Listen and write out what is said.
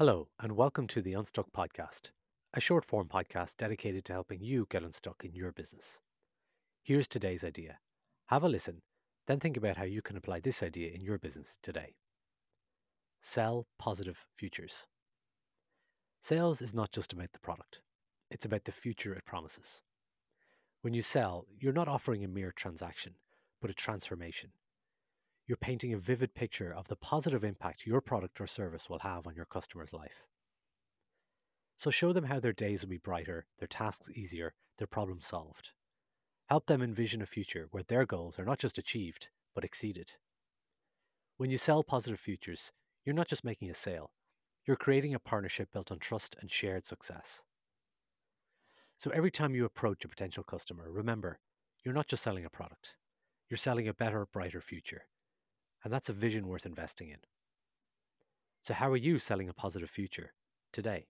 Hello, and welcome to the Unstuck Podcast, a short form podcast dedicated to helping you get unstuck in your business. Here's today's idea have a listen, then think about how you can apply this idea in your business today. Sell positive futures. Sales is not just about the product, it's about the future it promises. When you sell, you're not offering a mere transaction, but a transformation. You're painting a vivid picture of the positive impact your product or service will have on your customer's life. So show them how their days will be brighter, their tasks easier, their problems solved. Help them envision a future where their goals are not just achieved, but exceeded. When you sell positive futures, you're not just making a sale, you're creating a partnership built on trust and shared success. So every time you approach a potential customer, remember, you're not just selling a product, you're selling a better, brighter future. And that's a vision worth investing in. So, how are you selling a positive future today?